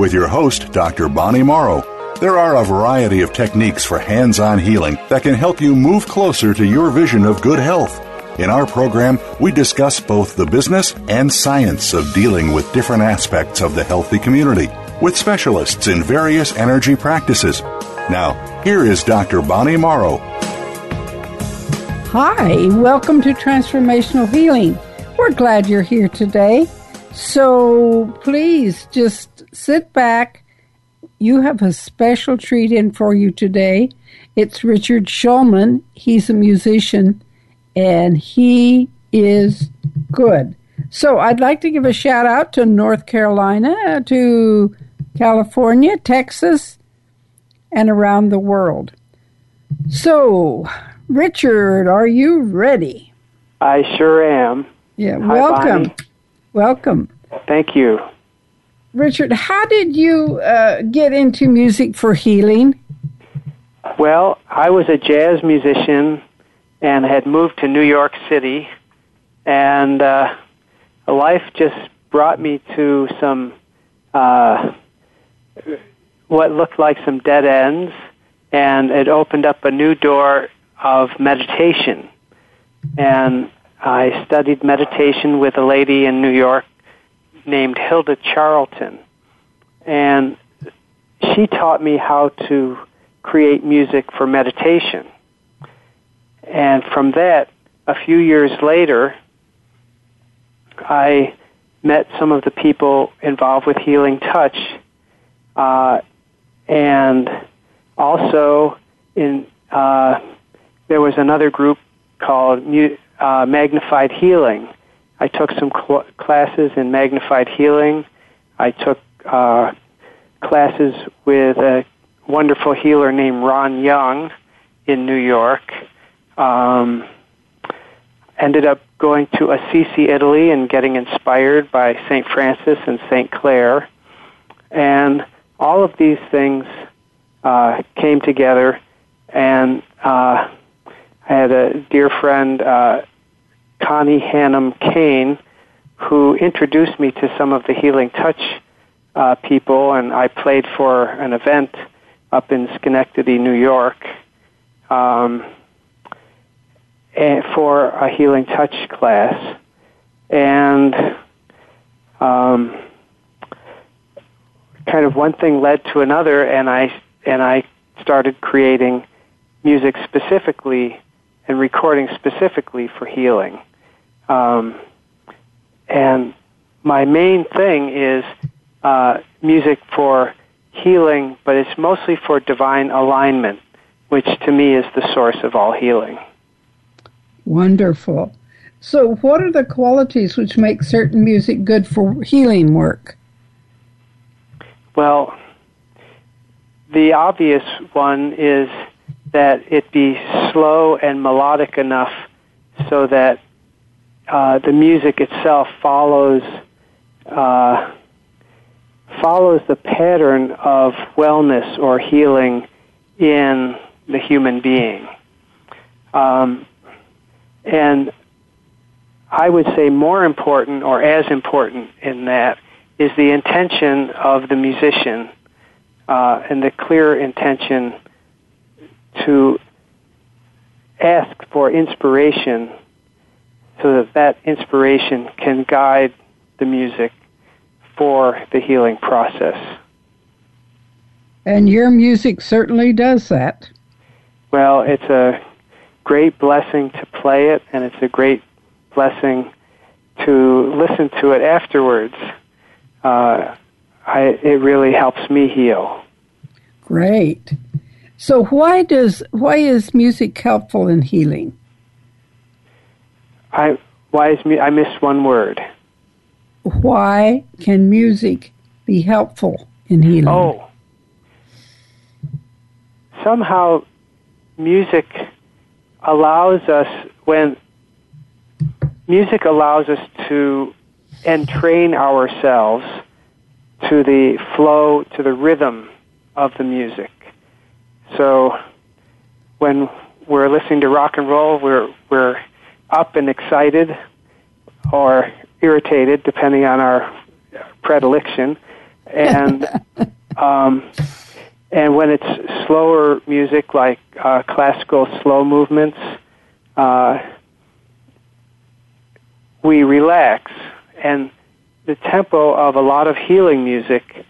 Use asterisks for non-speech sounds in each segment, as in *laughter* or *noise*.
with your host, Dr. Bonnie Morrow. There are a variety of techniques for hands on healing that can help you move closer to your vision of good health. In our program, we discuss both the business and science of dealing with different aspects of the healthy community with specialists in various energy practices. Now, here is Dr. Bonnie Morrow. Hi, welcome to Transformational Healing. We're glad you're here today. So please just sit back. You have a special treat in for you today. It's Richard Shulman. He's a musician and he is good. So I'd like to give a shout out to North Carolina, to California, Texas, and around the world. So, Richard, are you ready? I sure am. Yeah, Hi, welcome. Bonnie. Welcome. Thank you. Richard, how did you uh, get into music for healing? Well, I was a jazz musician and had moved to New York City, and uh, life just brought me to some uh, what looked like some dead ends, and it opened up a new door of meditation. And I studied meditation with a lady in New York named Hilda Charlton. And she taught me how to create music for meditation. And from that, a few years later, I met some of the people involved with Healing Touch, uh, and also in uh, there was another group called uh, Magnified Healing. I took some cl- classes in Magnified Healing. I took uh, classes with a wonderful healer named Ron Young in New York. Um, ended up going to Assisi, Italy, and getting inspired by St. Francis and St. Clare. And all of these things uh, came together, and uh, I had a dear friend, uh, Connie Hannum Kane, who introduced me to some of the Healing Touch uh, people, and I played for an event up in Schenectady, New York. Um, and for a healing touch class, and um, kind of one thing led to another, and I and I started creating music specifically and recording specifically for healing. Um, and my main thing is uh, music for healing, but it's mostly for divine alignment, which to me is the source of all healing. Wonderful. So, what are the qualities which make certain music good for healing work? Well, the obvious one is that it be slow and melodic enough so that uh, the music itself follows uh, follows the pattern of wellness or healing in the human being. Um, and I would say more important or as important in that is the intention of the musician uh, and the clear intention to ask for inspiration so that that inspiration can guide the music for the healing process. And your music certainly does that. Well, it's a great blessing to play it, and it's a great blessing to listen to it afterwards. Uh, I, it really helps me heal. Great. So why does why is music helpful in healing? I why is me? I missed one word. Why can music be helpful in healing? Oh, somehow music allows us when music allows us to entrain ourselves to the flow, to the rhythm of the music. So when we're listening to rock and roll, we're we're up and excited or irritated, depending on our predilection, and *laughs* um, and when it's slower music like uh, classical slow movements, uh, we relax, and the tempo of a lot of healing music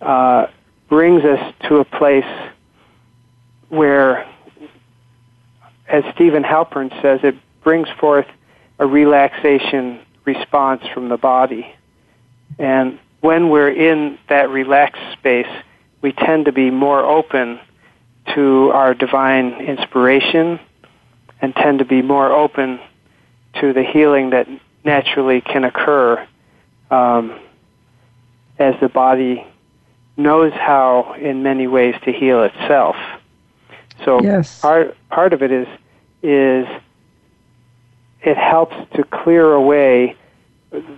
uh, brings us to a place where, as Steven Halpern says, it brings forth a relaxation response from the body. And when we're in that relaxed space, we tend to be more open to our divine inspiration and tend to be more open to the healing that naturally can occur um, as the body knows how, in many ways, to heal itself. So yes. part part of it is is it helps to clear away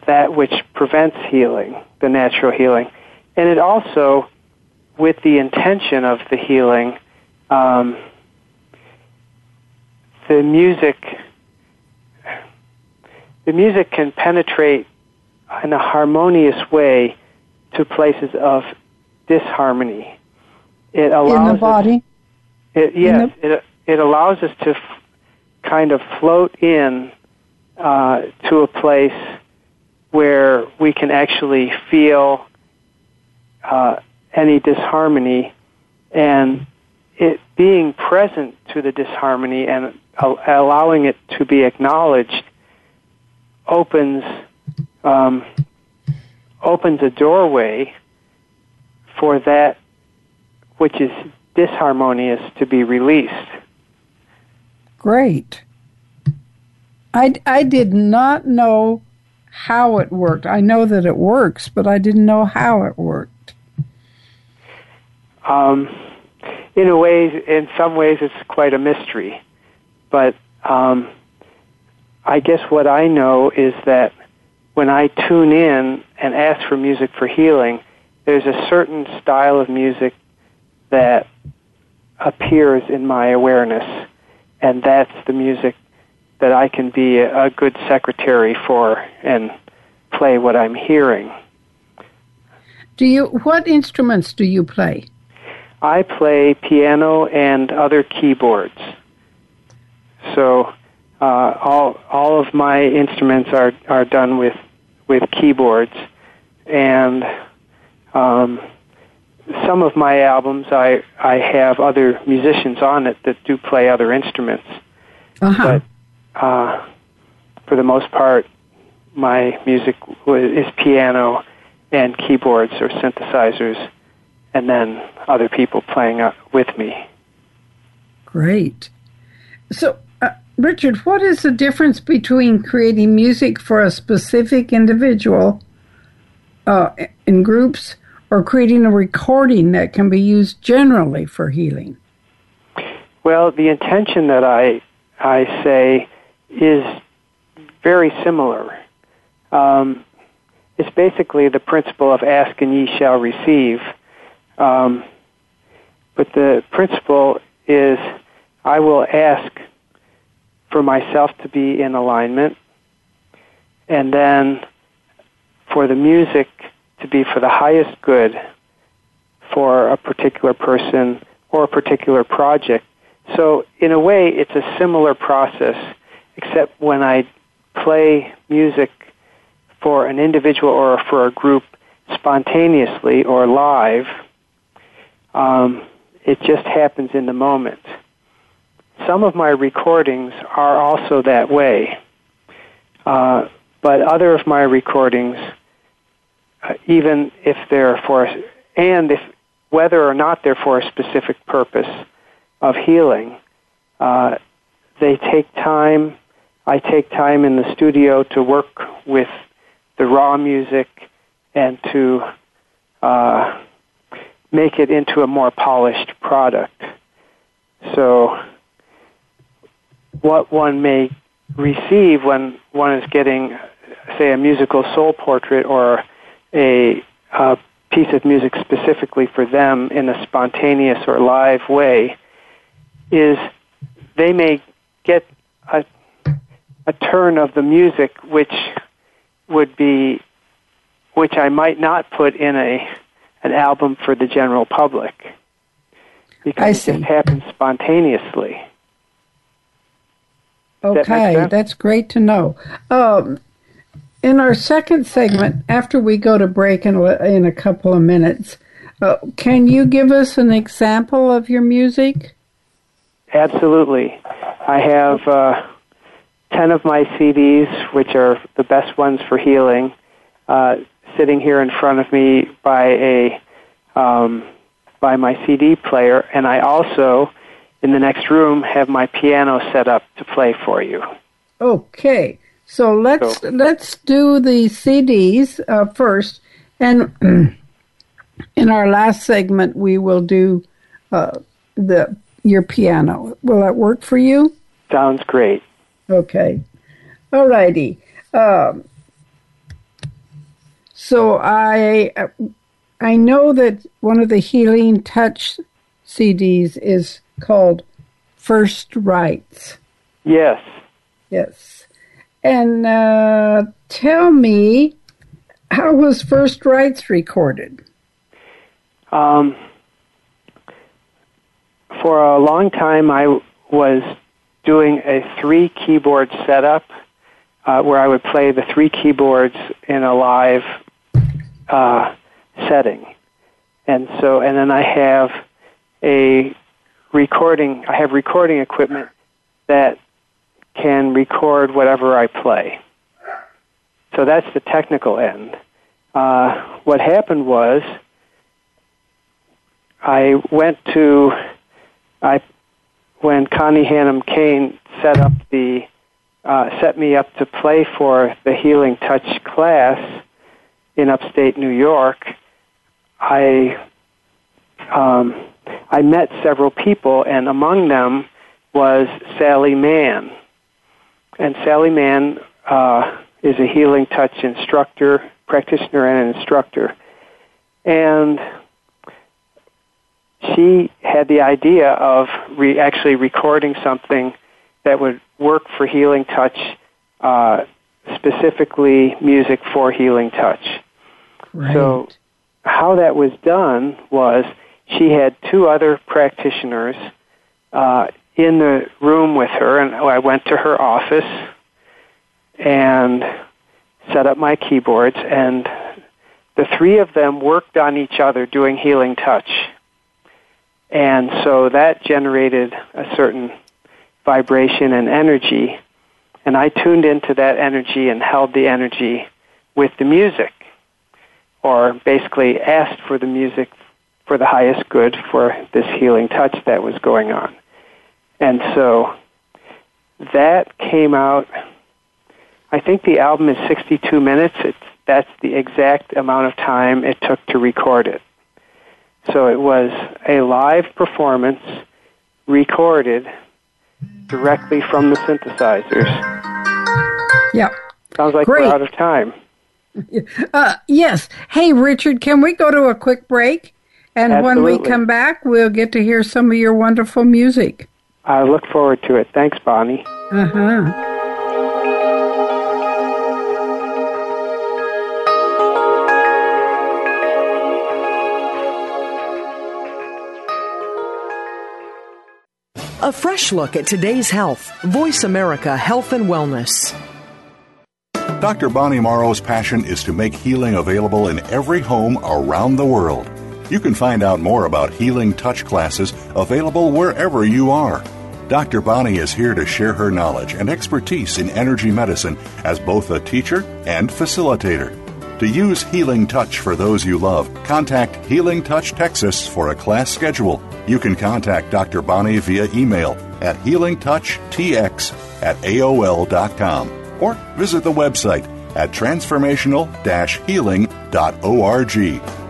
that which prevents healing, the natural healing, and it also, with the intention of the healing, um, the music the music can penetrate in a harmonious way to places of disharmony. It allows in the body. Us, it, yes, the... it it allows us to kind of float in uh, to a place where we can actually feel uh, any disharmony and it being present to the disharmony and allowing it to be acknowledged opens um, opens a doorway for that which is disharmonious to be released. Great. I, I did not know how it worked. I know that it works, but I didn't know how it worked. Um, in a way, in some ways, it's quite a mystery. But um, I guess what I know is that when I tune in and ask for music for healing, there's a certain style of music that appears in my awareness, and that's the music that I can be a good secretary for and play what I'm hearing. Do you what instruments do you play? I play piano and other keyboards. So uh, all all of my instruments are are done with with keyboards, and um, some of my albums I I have other musicians on it that do play other instruments, uh-huh. but uh, for the most part, my music is piano and keyboards or synthesizers, and then other people playing with me. Great. So, uh, Richard, what is the difference between creating music for a specific individual uh, in groups or creating a recording that can be used generally for healing? Well, the intention that I I say is very similar. Um, it's basically the principle of ask and ye shall receive. Um, but the principle is I will ask for myself to be in alignment, and then for the music to be for the highest good for a particular person or a particular project. So, in a way, it's a similar process, except when I play music for an individual or for a group spontaneously or live, um, it just happens in the moment. Some of my recordings are also that way, uh, but other of my recordings uh, even if they're for, and if whether or not they're for a specific purpose, of healing. Uh, they take time. I take time in the studio to work with the raw music and to uh, make it into a more polished product. So, what one may receive when one is getting, say, a musical soul portrait or a, a piece of music specifically for them in a spontaneous or live way is they may get a, a turn of the music which would be which I might not put in a an album for the general public because it just happens spontaneously. Okay, that that's great to know. Um, in our second segment, after we go to break in a, in a couple of minutes, uh, can you give us an example of your music? Absolutely. I have uh, 10 of my CDs, which are the best ones for healing, uh, sitting here in front of me by a um, by my CD player, and I also, in the next room, have my piano set up to play for you. Okay, so let's so, let's do the CDs uh, first, and *clears throat* in our last segment we will do uh, the your piano. Will that work for you? Sounds great. Okay, all righty. Um, so I I know that one of the Healing Touch CDs is called First Rites. Yes. Yes. And uh, tell me, how was First Rites recorded? Um, for a long time, I was doing a three keyboard setup uh, where I would play the three keyboards in a live uh, setting. And so, and then I have a recording, I have recording equipment that can record whatever I play. So that's the technical end. Uh, what happened was I went to, I, when Connie Hannum Kane set up the, uh, set me up to play for the Healing Touch class in upstate New York, I um, I met several people, and among them was Sally Mann. And Sally Mann uh, is a healing touch instructor, practitioner, and an instructor. And she had the idea of re- actually recording something that would work for healing touch, uh, specifically music for healing touch. Right. So how that was done was she had two other practitioners uh, in the room with her, and I went to her office and set up my keyboards, and the three of them worked on each other doing healing touch. And so that generated a certain vibration and energy, and I tuned into that energy and held the energy with the music or basically asked for the music for the highest good for this healing touch that was going on. And so that came out, I think the album is 62 minutes. It's, that's the exact amount of time it took to record it. So it was a live performance recorded directly from the synthesizers. Yeah. Sounds like Great. we're out of time. *laughs* Uh, yes. Hey, Richard, can we go to a quick break? And Absolutely. when we come back, we'll get to hear some of your wonderful music. I look forward to it. Thanks, Bonnie. Uh huh. A fresh look at today's health. Voice America Health and Wellness. Dr. Bonnie Morrow's passion is to make healing available in every home around the world. You can find out more about healing touch classes available wherever you are. Dr. Bonnie is here to share her knowledge and expertise in energy medicine as both a teacher and facilitator. To use Healing Touch for those you love, contact Healing Touch Texas for a class schedule. You can contact Dr. Bonnie via email at healingtouchtx at AOL.com or visit the website at transformational-healing.org.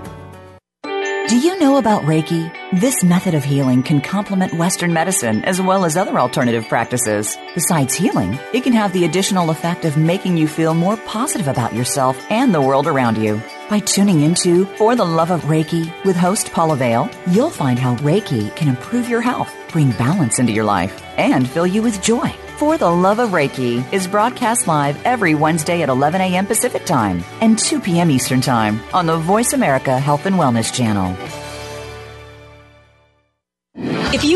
Do you know about Reiki? This method of healing can complement Western medicine as well as other alternative practices. Besides healing, it can have the additional effect of making you feel more positive about yourself and the world around you. By tuning into For the Love of Reiki with host Paula Vale, you'll find how Reiki can improve your health, bring balance into your life, and fill you with joy. For the Love of Reiki is broadcast live every Wednesday at 11 a.m. Pacific Time and 2 p.m. Eastern Time on the Voice America Health and Wellness Channel.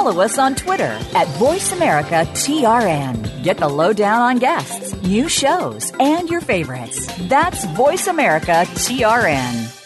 follow us on Twitter at VoiceAmericaTRN. Get the lowdown on guests, new shows, and your favorites. That's VoiceAmericaTRN.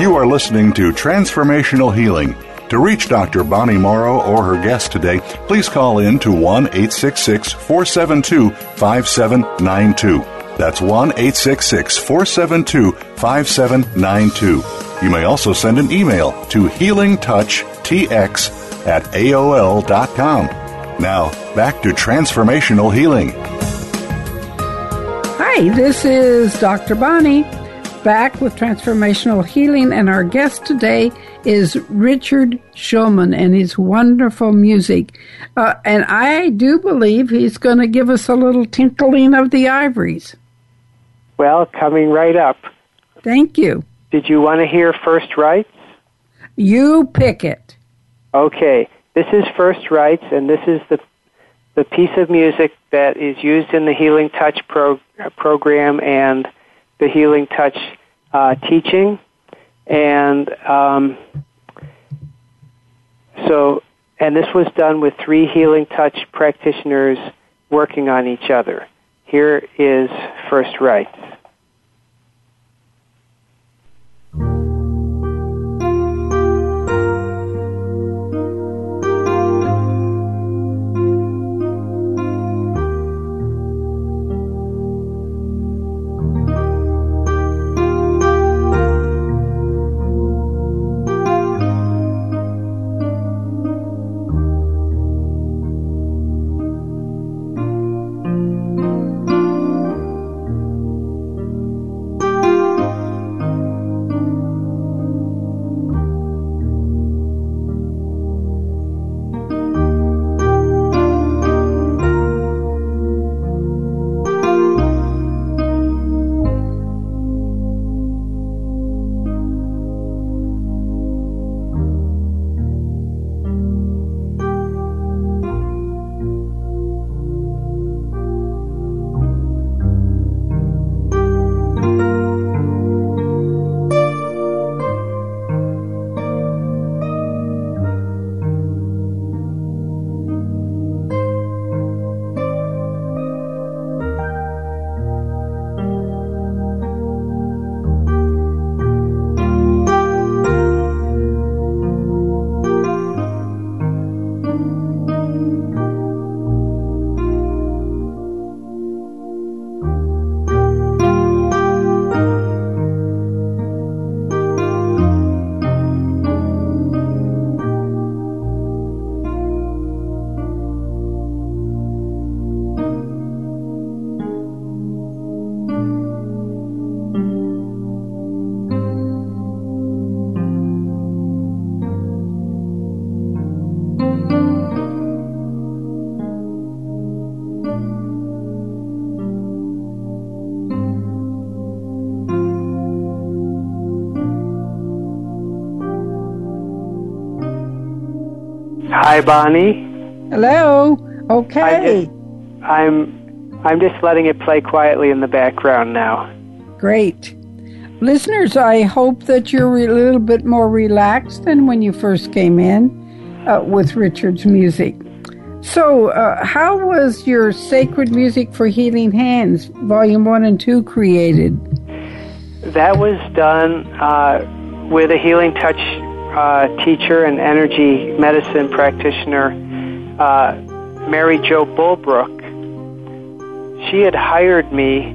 You are listening to Transformational Healing. To reach Dr. Bonnie Morrow or her guest today, please call in to 1 866 472 5792. That's 1 866 472 5792. You may also send an email to healingtouchtx at AOL.com. Now, back to transformational healing. Hi, this is Dr. Bonnie back with transformational healing, and our guest today is Richard Shulman and his wonderful music. Uh, and I do believe he's going to give us a little tinkling of the ivories. Well, coming right up. Thank you. Did you want to hear First Rites? You pick it. Okay. This is First Rites, and this is the the piece of music that is used in the Healing Touch pro, uh, program and the Healing Touch uh, teaching. And um, so, and this was done with three Healing Touch practitioners working on each other. Here is First Rites. Bonnie. Hello. Okay. I am I'm just letting it play quietly in the background now. Great. Listeners, I hope that you're a little bit more relaxed than when you first came in uh, with Richard's music. So, uh, how was your Sacred Music for Healing Hands, Volume 1 and 2, created? That was done uh, with a Healing Touch uh, teacher and energy medicine practitioner, uh, Mary Jo Bulbrook. She had hired me. *laughs*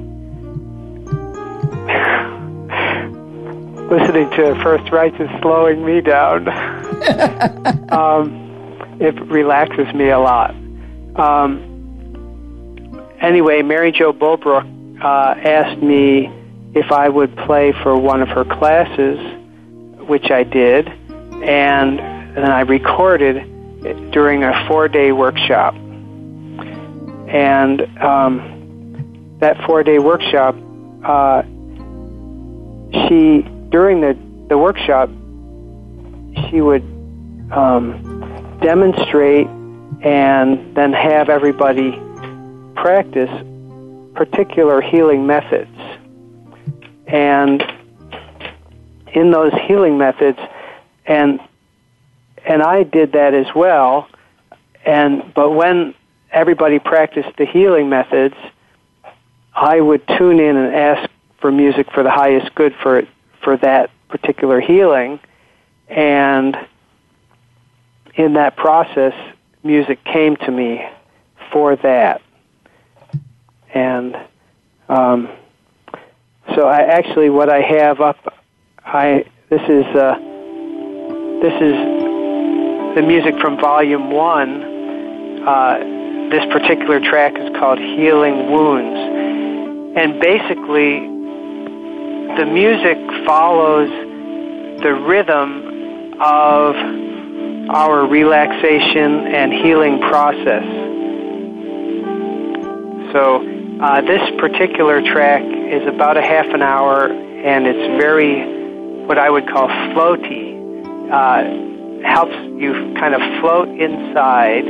Listening to First Rites is slowing me down. *laughs* um, it relaxes me a lot. Um, anyway, Mary Jo Bulbrook uh, asked me if I would play for one of her classes, which I did, and then I recorded during a four-day workshop. And um, that four-day workshop, uh, she during the the workshop, she would um, demonstrate and then have everybody practice particular healing methods. And in those healing methods, and and I did that as well. And but when everybody practiced the healing methods, I would tune in and ask for music for the highest good for for that particular healing, and in that process, music came to me for that, and um, so I actually what I have up, I this is. Uh, this is the music from Volume 1. Uh, this particular track is called Healing Wounds. And basically, the music follows the rhythm of our relaxation and healing process. So, uh, this particular track is about a half an hour and it's very what I would call floaty uh, helps you kind of float inside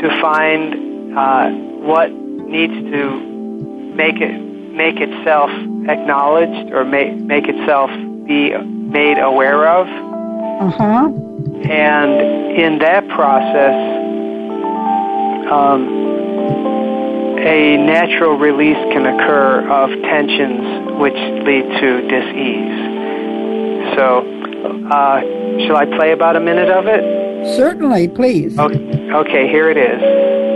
to find uh, what needs to make it make itself acknowledged or make make itself be made aware of. Uh-huh. And in that process, um, a natural release can occur of tensions which lead to dis-ease. So uh, shall I play about a minute of it? Certainly, please. Okay, okay here it is.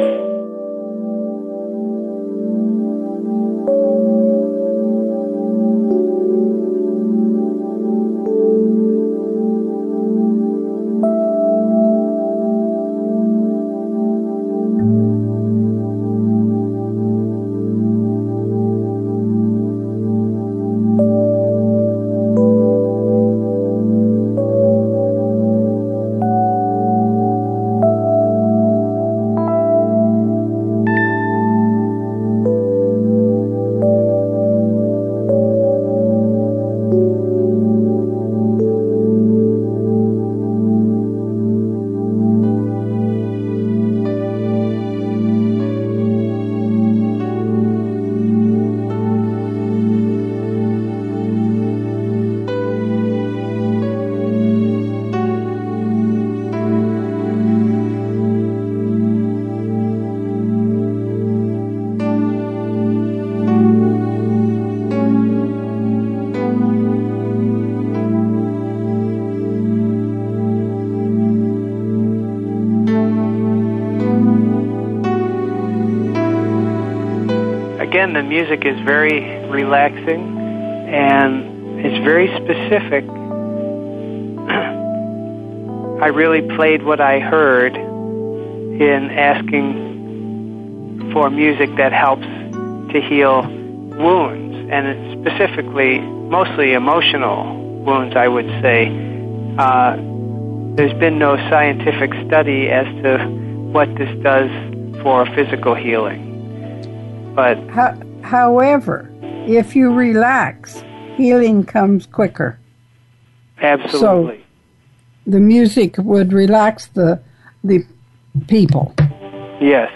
Music is very relaxing and it's very specific. *clears throat* I really played what I heard in asking for music that helps to heal wounds, and it's specifically, mostly emotional wounds, I would say. Uh, there's been no scientific study as to what this does for physical healing. But however, if you relax, healing comes quicker. Absolutely. So the music would relax the the people. Yes.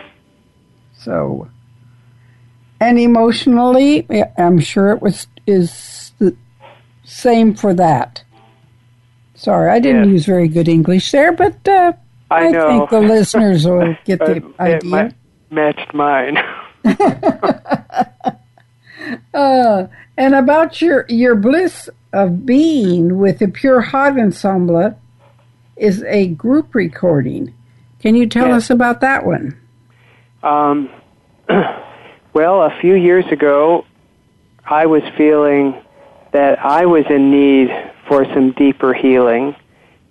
So And emotionally, I'm sure it was is the same for that. Sorry, I didn't use very good English there, but uh, I, I think the listeners will *laughs* get the idea. matched mine. *laughs* *laughs* uh, and about your your bliss of being with the Pure Heart Ensemble is a group recording. Can you tell yes. us about that one? Um, *clears throat* well, a few years ago, I was feeling that I was in need for some deeper healing,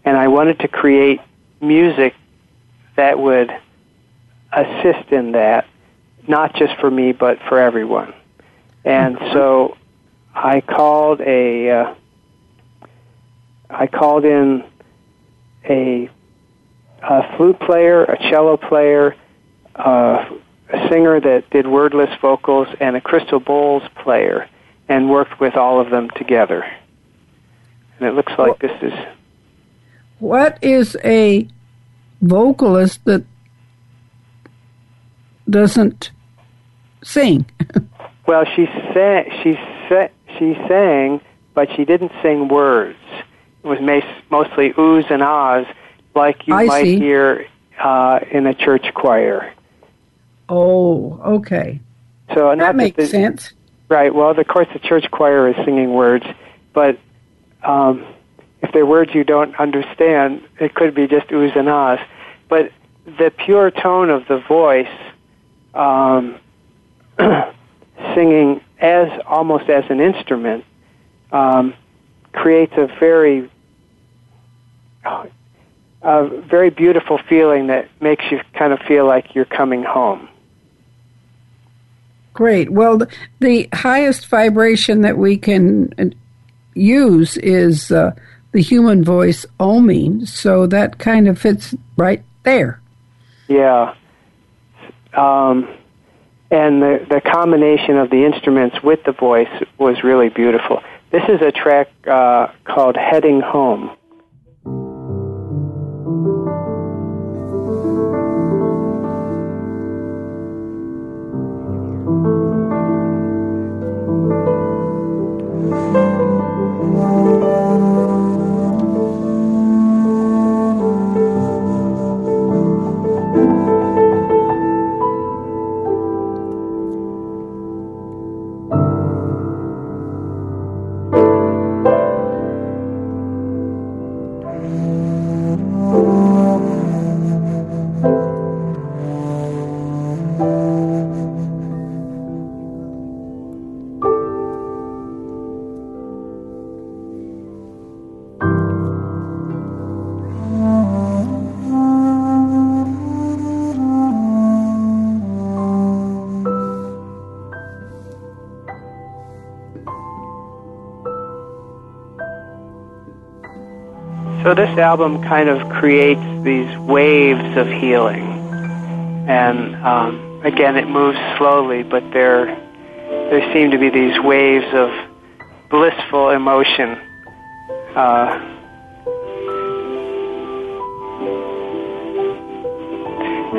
and I wanted to create music that would assist in that, not just for me, but for everyone. And so I called a, uh, I called in a, a flute player, a cello player, uh, a singer that did wordless vocals, and a crystal bowls player, and worked with all of them together. And it looks like this is. What is a vocalist that doesn't sing? well, she sang. She sa- she sang, but she didn't sing words. It was mostly oohs and ahs, like you I might see. hear uh, in a church choir. Oh, okay. So that makes that the, sense. Right. Well, of course, the church choir is singing words, but um, if they're words you don't understand, it could be just oohs and ahs. But the pure tone of the voice, um, *clears throat* singing as almost as an instrument, um, creates a very a very beautiful feeling that makes you kind of feel like you're coming home. Great. Well, the highest vibration that we can uh, use is uh, the human voice oming, so that kind of fits right there. Yeah. Um, and the, the combination of the instruments with the voice was really beautiful. This is a track uh, called Heading Home. This album kind of creates these waves of healing, and um, again, it moves slowly, but there there seem to be these waves of blissful emotion. Uh,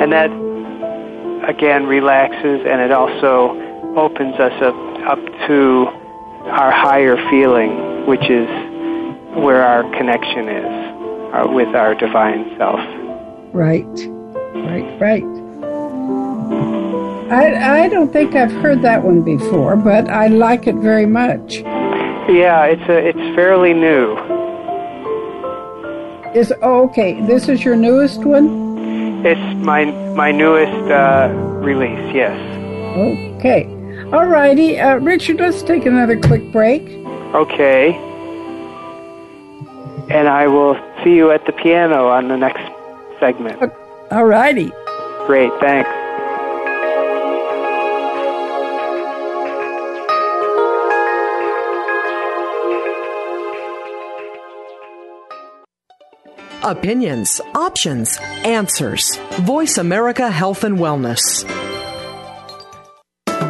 and that again relaxes and it also opens us up up to our higher feeling, which is where our connection is uh, with our divine self. Right, right, right. I, I don't think I've heard that one before, but I like it very much. Yeah, it's a, it's fairly new. Is oh, okay. This is your newest one. It's my my newest uh, release. Yes. Okay. All righty, uh, Richard. Let's take another quick break. Okay and I will see you at the piano on the next segment. Uh, all righty. Great, thanks. Opinions, options, answers. Voice America Health and Wellness.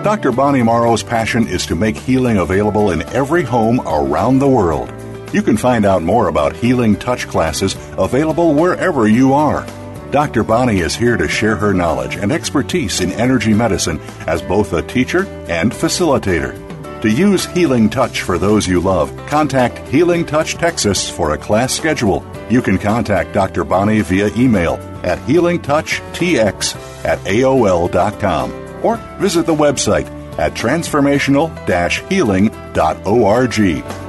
Dr. Bonnie Morrow's passion is to make healing available in every home around the world. You can find out more about healing touch classes available wherever you are. Dr. Bonnie is here to share her knowledge and expertise in energy medicine as both a teacher and facilitator. To use Healing Touch for those you love, contact Healing Touch Texas for a class schedule. You can contact Dr. Bonnie via email at healingtouchtx at AOL.com or visit the website at transformational-healing.org.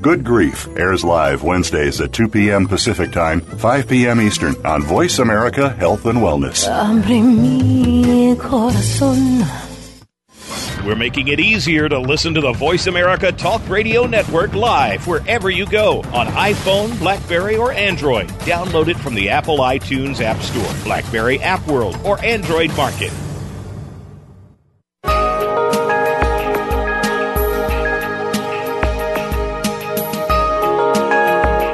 Good Grief airs live Wednesdays at 2 p.m. Pacific Time, 5 p.m. Eastern on Voice America Health and Wellness. We're making it easier to listen to the Voice America Talk Radio Network live wherever you go on iPhone, Blackberry, or Android. Download it from the Apple iTunes App Store, Blackberry App World, or Android Market.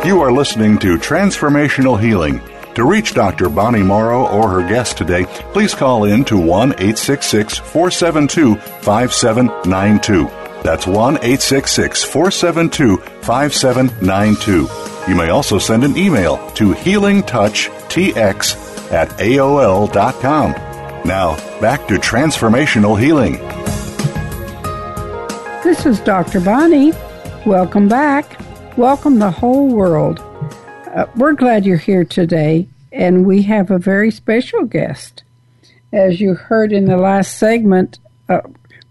You are listening to Transformational Healing. To reach Dr. Bonnie Morrow or her guest today, please call in to 1 866 472 5792. That's 1 866 472 5792. You may also send an email to healingtouchtx at AOL.com. Now, back to transformational healing. This is Dr. Bonnie. Welcome back. Welcome the whole world. Uh, we're glad you're here today, and we have a very special guest. As you heard in the last segment, uh,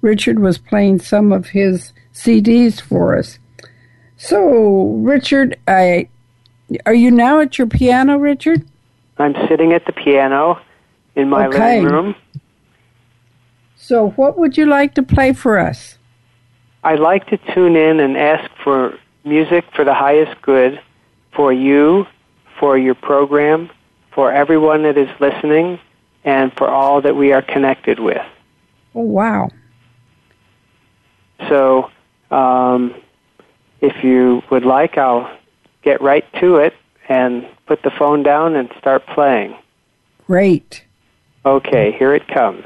Richard was playing some of his CDs for us. So, Richard, I are you now at your piano, Richard? I'm sitting at the piano in my Okay. living room. So, what would you like to play for us? I'd like to tune in and ask for music for the highest good for you, for your program, for everyone that is listening, and for all that we are connected with. Oh, wow. So, um, if you would like, I'll get right to it and put the phone down and start playing. Great. Okay, here it comes.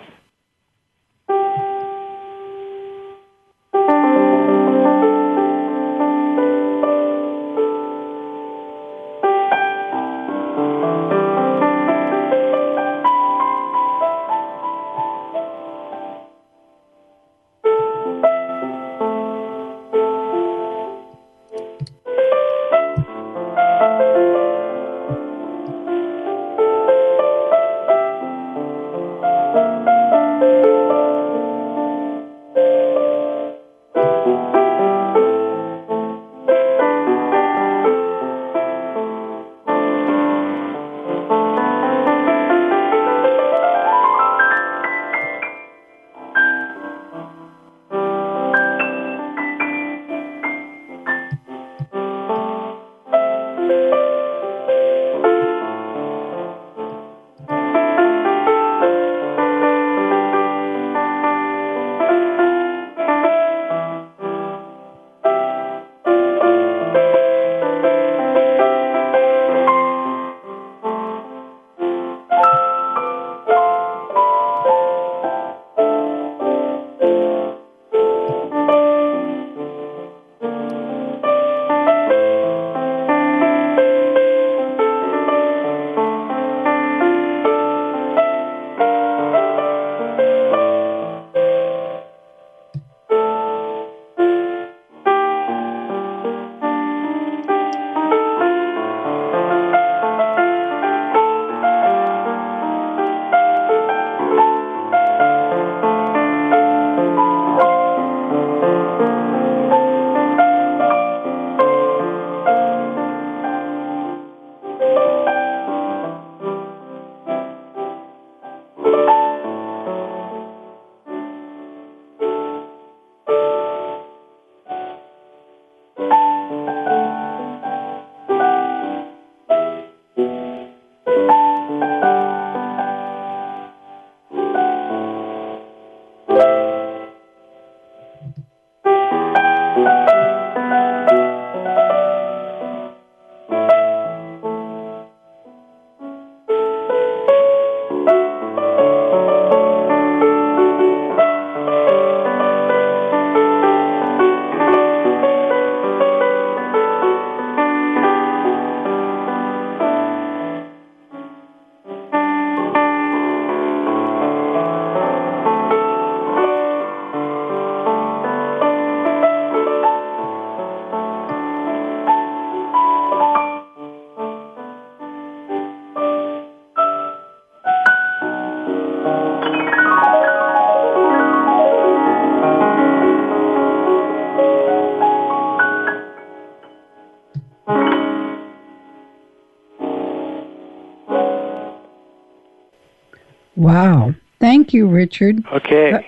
Thank you, Richard. Okay. That,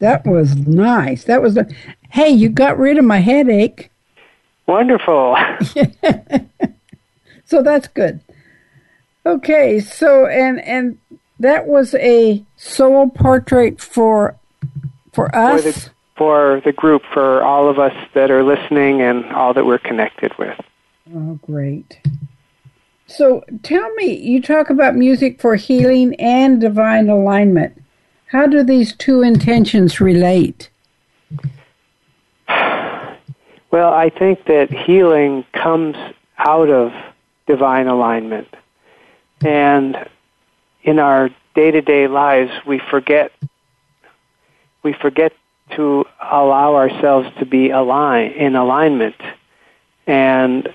that was nice. That was a, hey, you got rid of my headache. Wonderful. *laughs* so that's good. Okay, so and and that was a soul portrait for for us. For the, for the group, for all of us that are listening and all that we're connected with. Oh, great. So tell me, you talk about music for healing and divine alignment. How do these two intentions relate? Well, I think that healing comes out of divine alignment. And in our day-to-day lives, we forget we forget to allow ourselves to be align in alignment, and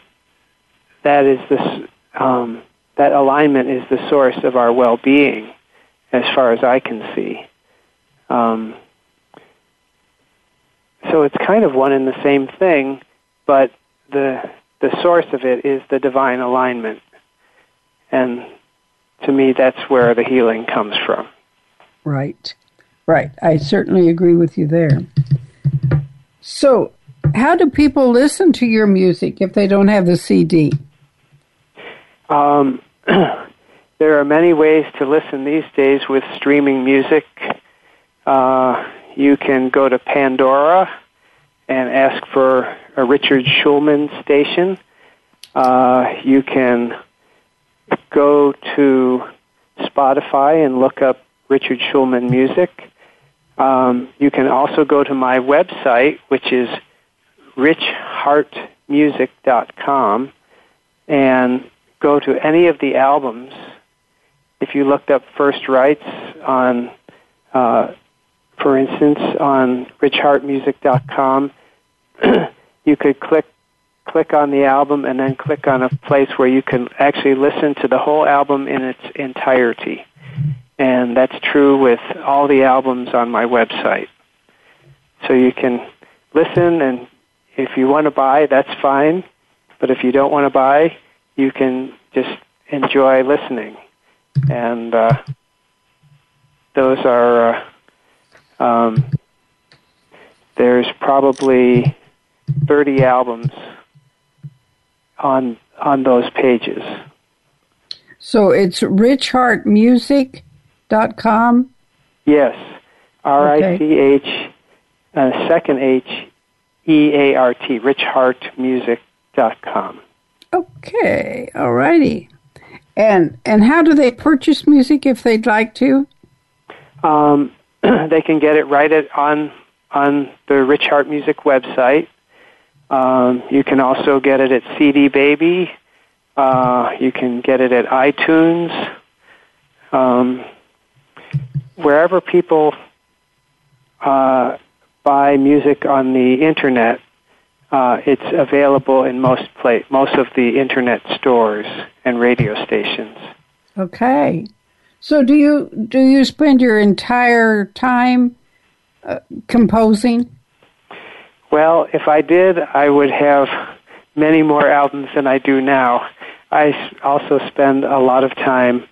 that is the um, that alignment is the source of our well-being, as far as I can see. Um, so it's kind of one and the same thing, but the the source of it is the divine alignment, and to me, that's where the healing comes from. Right, right. I certainly agree with you there. So, how do people listen to your music if they don't have the CD? Um, *clears throat* there are many ways to listen these days with streaming music. Uh, you can go to Pandora and ask for a Richard Shulman station. Uh, you can go to Spotify and look up Richard Shulman music. Um, you can also go to my website, which is richheartmusic.com, and go to any of the albums. If you looked up First Rites on, uh, for instance, on richheartmusic.com, *clears throat* you could click click on the album and then click on a place where you can actually listen to the whole album in its entirety. And that's true with all the albums on my website. So you can listen and if you want to buy, that's fine. But if you don't want to buy, you can just enjoy listening. And uh, those are, uh, um, there's probably 30 albums on on those pages. So it's richheartmusic.com? Yes. R I C H uh, second H E A R T richheartmusic.com. Okay. All righty. And and how do they purchase music if they'd like to? Um, *clears throat* they can get it right at on on the Rich Heart Music website. Um, you can also get it at CD Baby. Uh, you can get it at iTunes. Um, wherever people uh, buy music on the internet, uh, it's available in most pla- most of the internet stores and radio stations. Okay. So do you do you spend your entire time uh, composing? Well, if I did, I would have many more albums than I do now. I also spend a lot of time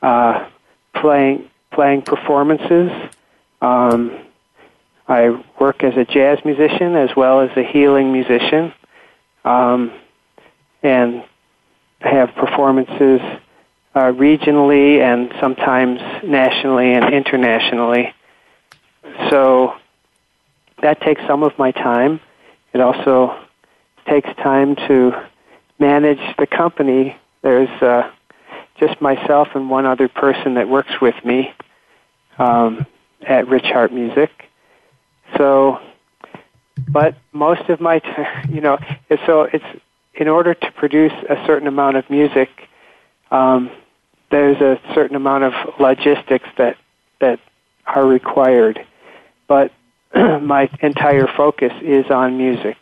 uh, playing playing performances. Um, I work as a jazz musician as well as a healing musician, um, and have performances uh, regionally and sometimes nationally and internationally. So that takes some of my time. It also takes time to manage the company. There's uh, just myself and one other person that works with me um, at Rich Heart Music. So, but most of my, t- *laughs* you know, so it's in order to produce a certain amount of music. Um, there's a certain amount of logistics that that are required, but *clears throat* my entire focus is on music.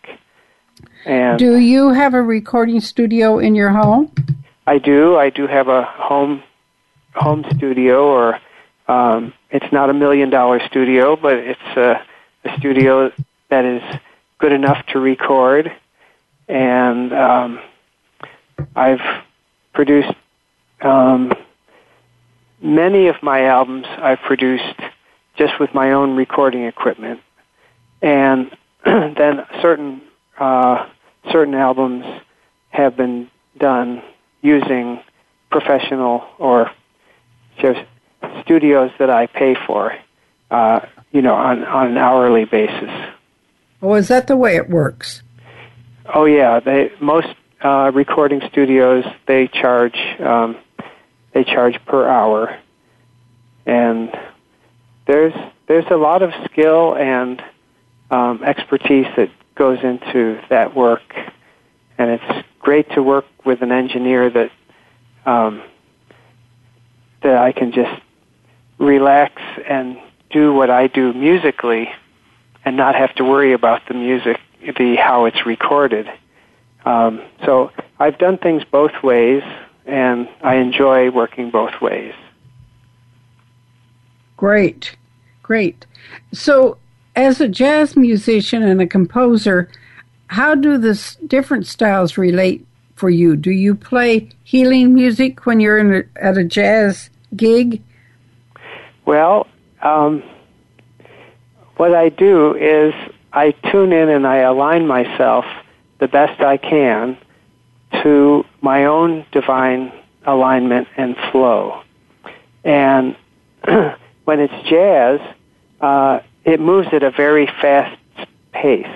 And do you have a recording studio in your home? I do. I do have a home home studio, or um, it's not a million dollar studio, but it's a, a studio that is good enough to record. And um, I've produced um, many of my albums I've produced just with my own recording equipment, and *clears throat* then certain uh, certain albums have been done using professional or just studios that I pay for, uh, you know, on, on an hourly basis. Oh, is that the way it works? Oh yeah, they most uh, recording studios they charge um, they charge per hour, and there's there's a lot of skill and um, expertise that goes into that work, and it's great to work with an engineer that um, that I can just relax and do what I do musically, and not have to worry about the music, the how it's recorded. Um, so I've done things both ways, and I enjoy working both ways. Great, great. So, as a jazz musician and a composer, how do the different styles relate for you? Do you play healing music when you're a, at a jazz gig? Well, um, what I do is I tune in and I align myself the best I can to my own divine alignment and flow. And *clears throat* when it's jazz, uh, it moves at a very fast pace,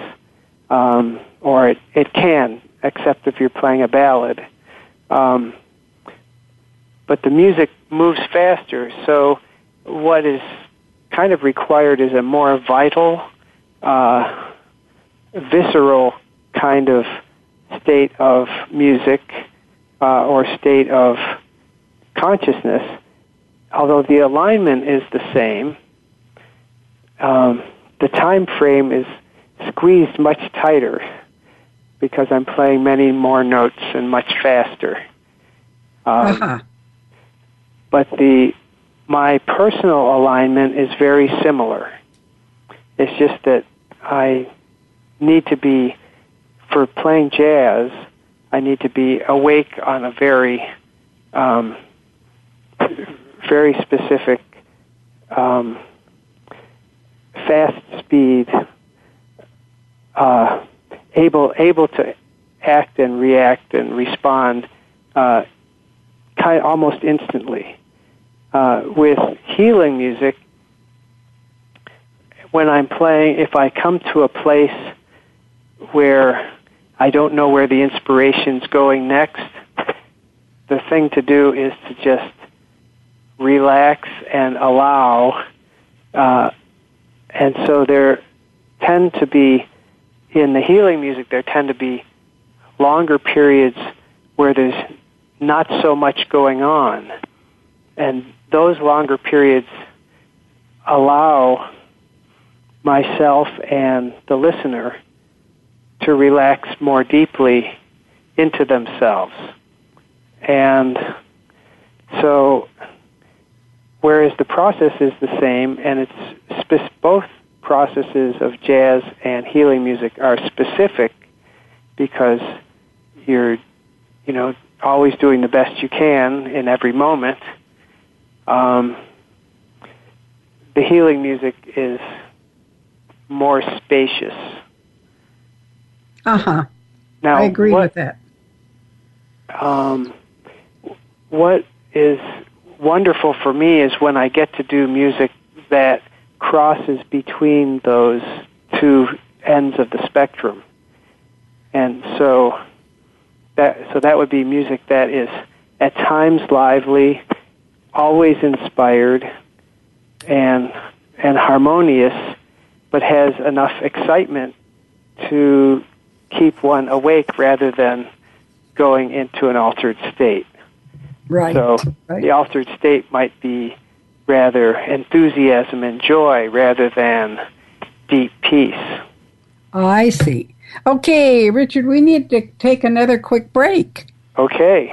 um, or it, it can, except if you're playing a ballad. Um, but the music moves faster, so what is kind of required is a more vital, uh, visceral kind of state of music uh, or state of consciousness, although the alignment is the same, um, the time frame is squeezed much tighter because I'm playing many more notes and much faster. Um, uh-huh. But the my personal alignment is very similar. It's just that I need to be for playing jazz, I need to be awake on a very, um, very specific, um, fast speed, uh, able able to act and react and respond, uh, kind almost instantly. Uh, with healing music, when I'm playing, if I come to a place where I don't know where the inspiration's going next. The thing to do is to just relax and allow. Uh, and so there tend to be, in the healing music, there tend to be longer periods where there's not so much going on. And those longer periods allow myself and the listener to relax more deeply into themselves. And so, whereas the process is the same, and it's both processes of jazz and healing music are specific because you're, you know, always doing the best you can in every moment. Um, the healing music is more spacious uh huh. Now, I agree what, with that. Um, what is wonderful for me is when I get to do music that crosses between those two ends of the spectrum. And so that so that would be music that is at times lively, always inspired and and harmonious, but has enough excitement to keep one awake rather than going into an altered state. Right. So right. the altered state might be rather enthusiasm and joy rather than deep peace. I see. Okay, Richard, we need to take another quick break. Okay.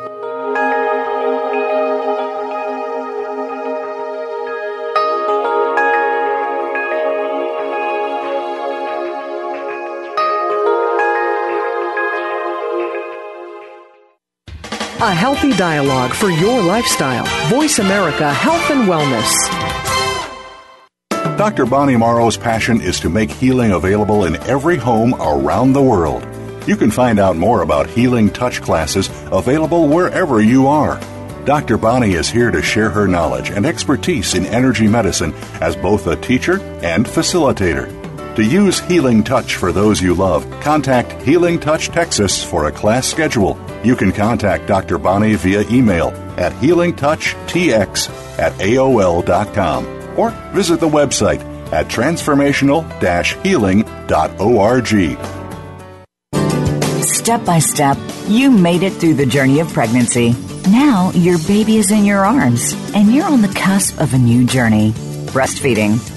A healthy dialogue for your lifestyle. Voice America Health and Wellness. Dr. Bonnie Morrow's passion is to make healing available in every home around the world. You can find out more about healing touch classes available wherever you are. Dr. Bonnie is here to share her knowledge and expertise in energy medicine as both a teacher and facilitator. To use Healing Touch for those you love, contact Healing Touch Texas for a class schedule. You can contact Dr. Bonnie via email at healingtouchtx at AOL.com or visit the website at transformational-healing.org. Step by step, you made it through the journey of pregnancy now your baby is in your arms and you're on the cusp of a new journey breastfeeding.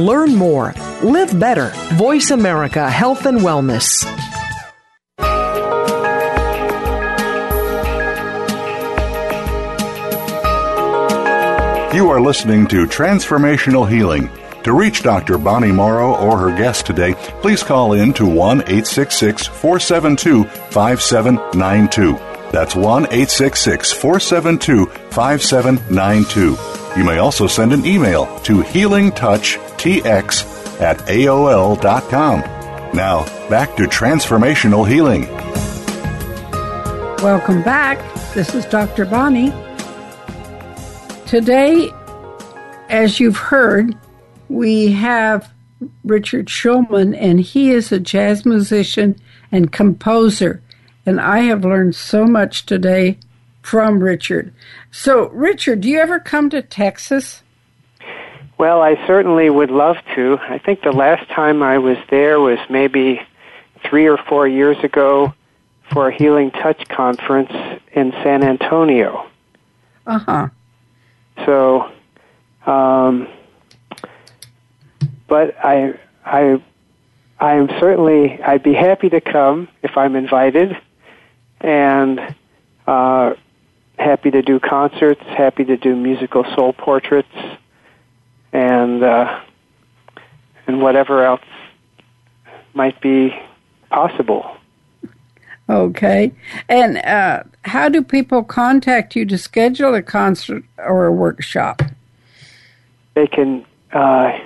Learn more. Live better. Voice America Health and Wellness. You are listening to Transformational Healing. To reach Dr. Bonnie Morrow or her guest today, please call in to 1 866 472 5792. That's 1 866 472 5792. You may also send an email to healingtouchtx at AOL.com. Now, back to transformational healing. Welcome back. This is Dr. Bonnie. Today, as you've heard, we have Richard Shulman, and he is a jazz musician and composer. And I have learned so much today from Richard. So, Richard, do you ever come to Texas? Well, I certainly would love to. I think the last time I was there was maybe three or four years ago for a Healing Touch conference in San Antonio. Uh huh. So, um, but I I I am certainly I'd be happy to come if I'm invited, and uh, happy to do concerts, happy to do musical soul portraits, and uh, and whatever else might be possible. Okay. And uh, how do people contact you to schedule a concert or a workshop? They can uh,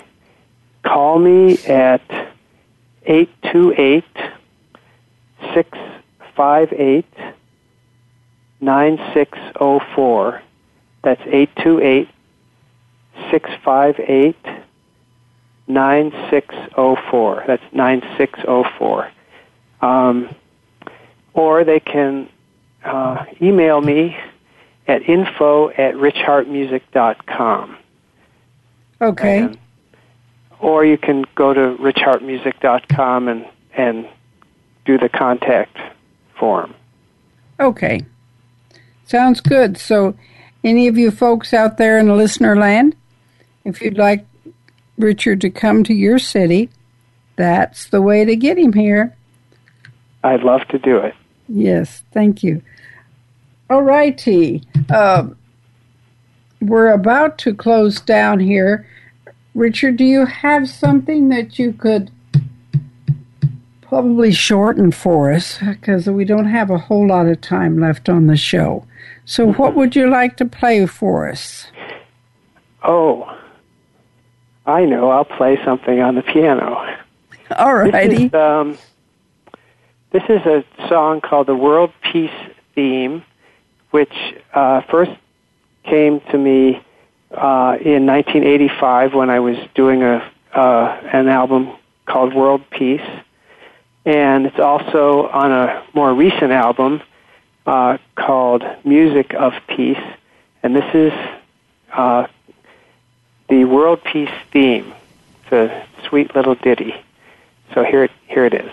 call me at 828 658 9604. That's 828 658 9604. That's 9604. Um, or they can uh, email me at info at richheartmusic.com. Okay. And or you can go to richheartmusic.com and and do the contact form. Okay. Sounds good. So, any of you folks out there in the listener land, if you'd like Richard to come to your city, that's the way to get him here. I'd love to do it. Yes, thank you. All righty. Uh, we're about to close down here. Richard, do you have something that you could probably shorten for us? Because we don't have a whole lot of time left on the show. So, what would you like to play for us? Oh, I know. I'll play something on the piano. All righty. This is, um, this is a song called the World Peace Theme, which uh, first came to me uh, in 1985 when I was doing a uh, an album called World Peace, and it's also on a more recent album uh, called Music of Peace, and this is uh, the World Peace theme. It's a sweet little ditty. So here, here it is.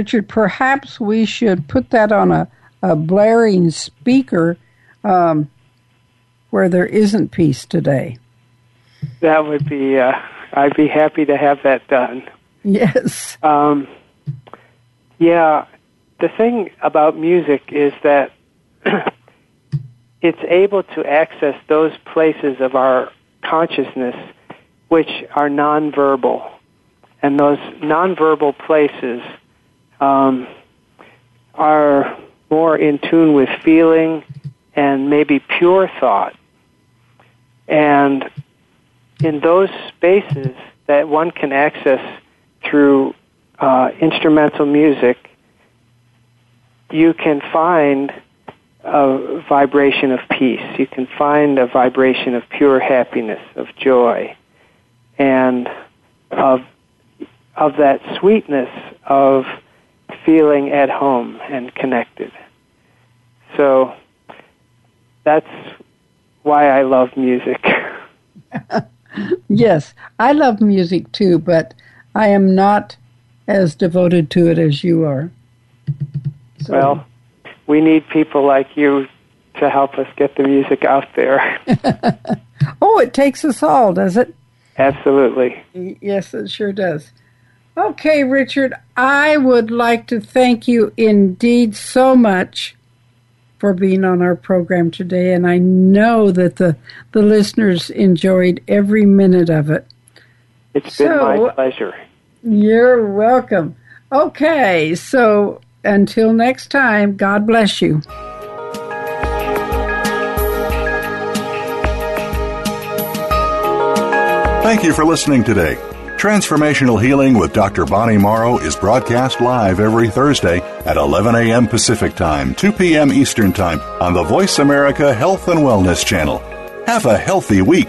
Richard, perhaps we should put that on a, a blaring speaker um, where there isn't peace today. That would be, uh, I'd be happy to have that done. Yes. Um, yeah, the thing about music is that *clears throat* it's able to access those places of our consciousness which are nonverbal. And those nonverbal places um, are more in tune with feeling and maybe pure thought. And in those spaces that one can access through uh, instrumental music, you can find a vibration of peace. You can find a vibration of pure happiness, of joy, and of of that sweetness of feeling at home and connected. So that's why I love music. *laughs* yes, I love music too, but I am not as devoted to it as you are. So. Well, we need people like you to help us get the music out there. *laughs* oh, it takes us all, does it? Absolutely. Yes, it sure does. Okay, Richard, I would like to thank you indeed so much for being on our program today, and I know that the, the listeners enjoyed every minute of it. It's so, been my pleasure. You're welcome. Okay, so until next time, God bless you. Thank you for listening today. Transformational Healing with Dr. Bonnie Morrow is broadcast live every Thursday at 11 a.m. Pacific Time, 2 p.m. Eastern Time on the Voice America Health and Wellness Channel. Have a healthy week.